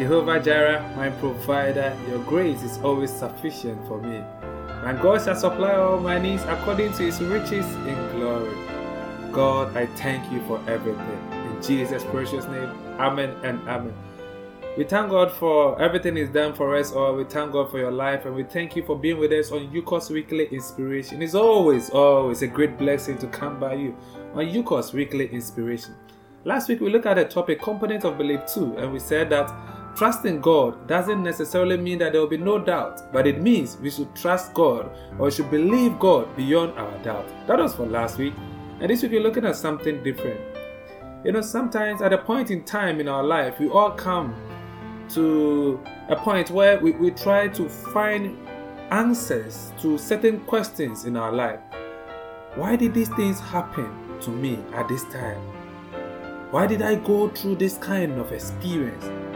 Jehovah Jireh, my provider, your grace is always sufficient for me. My God shall supply all my needs according to his riches in glory. God, I thank you for everything. In Jesus' precious name, Amen and Amen. We thank God for everything He's done for us or We thank God for your life and we thank you for being with us on Yukos Weekly Inspiration. It's always, always a great blessing to come by you on Yukos Weekly Inspiration. Last week we looked at the topic component of belief 2 and we said that trusting God doesn't necessarily mean that there will be no doubt, but it means we should trust God or we should believe God beyond our doubt. That was for last week. And this week we're looking at something different. You know, sometimes at a point in time in our life, we all come to a point where we, we try to find answers to certain questions in our life. Why did these things happen to me at this time? Why did I go through this kind of experience?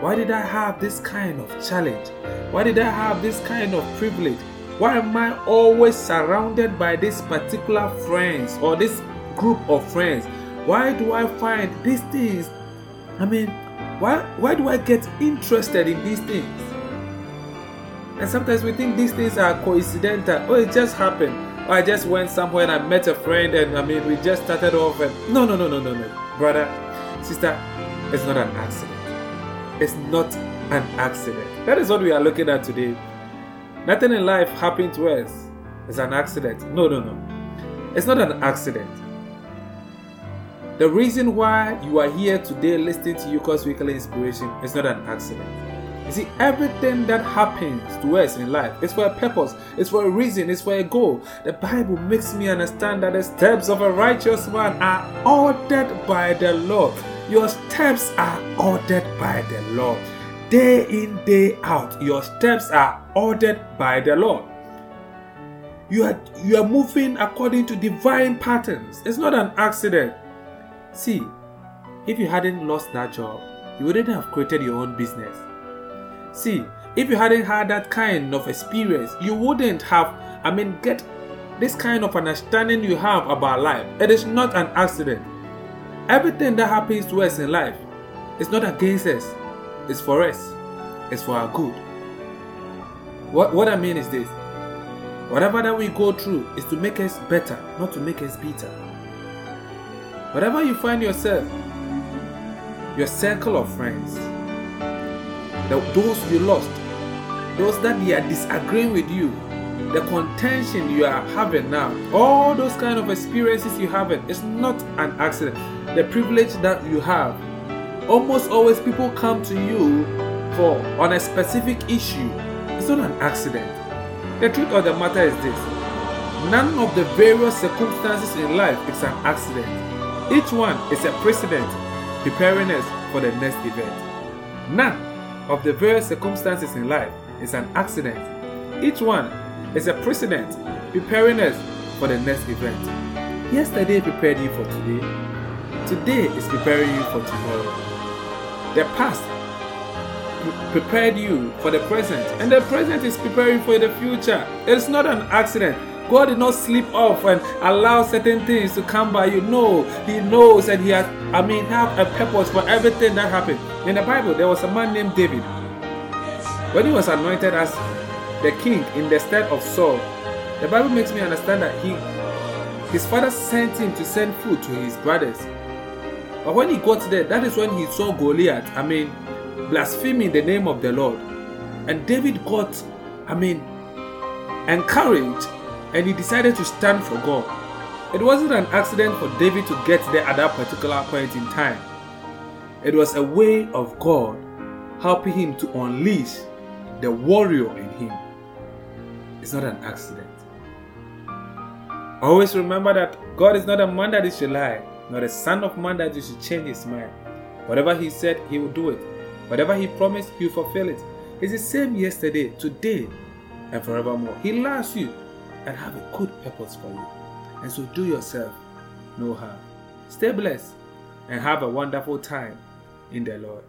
Why did I have this kind of challenge? Why did I have this kind of privilege? Why am I always surrounded by this particular friends or this group of friends? Why do I find these things? I mean, why why do I get interested in these things? And sometimes we think these things are coincidental. Oh, it just happened. Or I just went somewhere and I met a friend and I mean we just started off and no no no no no no. Brother, sister, it's not an accident. It's not an accident. That is what we are looking at today. Nothing in life happened to us is an accident. No, no, no. It's not an accident. The reason why you are here today listening to Yukos Weekly Inspiration is not an accident. You see, everything that happens to us in life is for a purpose, it's for a reason, it's for a goal. The Bible makes me understand that the steps of a righteous man are ordered by the Lord. Your steps are ordered by the Lord. Day in, day out, your steps are ordered by the Lord. You are, you are moving according to divine patterns. It's not an accident. See, if you hadn't lost that job, you wouldn't have created your own business. See, if you hadn't had that kind of experience, you wouldn't have, I mean, get this kind of understanding you have about life. It is not an accident. Everything that happens to us in life is not against us, it's for us, it's for our good. What, what I mean is this whatever that we go through is to make us better, not to make us bitter. Whatever you find yourself, your circle of friends, those you lost, those that they are disagreeing with you, the contention you are having now, all those kind of experiences you have, it's not an accident. The privilege that you have, almost always people come to you for on a specific issue. It's not an accident. The truth of the matter is this: none of the various circumstances in life is an accident. Each one is a precedent preparing us for the next event. None of the various circumstances in life is an accident. Each one is a precedent preparing us for the next event. Yesterday prepared you for today. Today is preparing you for tomorrow. The past prepared you for the present, and the present is preparing for the future. It's not an accident. God did not slip off and allow certain things to come by you. No, He knows and He has, I mean, have a purpose for everything that happened. In the Bible, there was a man named David. When he was anointed as the king in the stead of Saul, the Bible makes me understand that he, his father sent him to send food to his brothers. But when he got there, that is when he saw Goliath, I mean, blaspheming the name of the Lord. And David got, I mean, encouraged and he decided to stand for God. It wasn't an accident for David to get there at that particular point in time. It was a way of God helping him to unleash the warrior in him. It's not an accident. Always remember that God is not a man that he should lie, nor a son of man that he should change his mind. Whatever he said, he will do it. Whatever he promised, he will fulfill it. It's the same yesterday, today, and forevermore. He loves you and have a good purpose for you. And so do yourself no harm. Stay blessed and have a wonderful time in the Lord.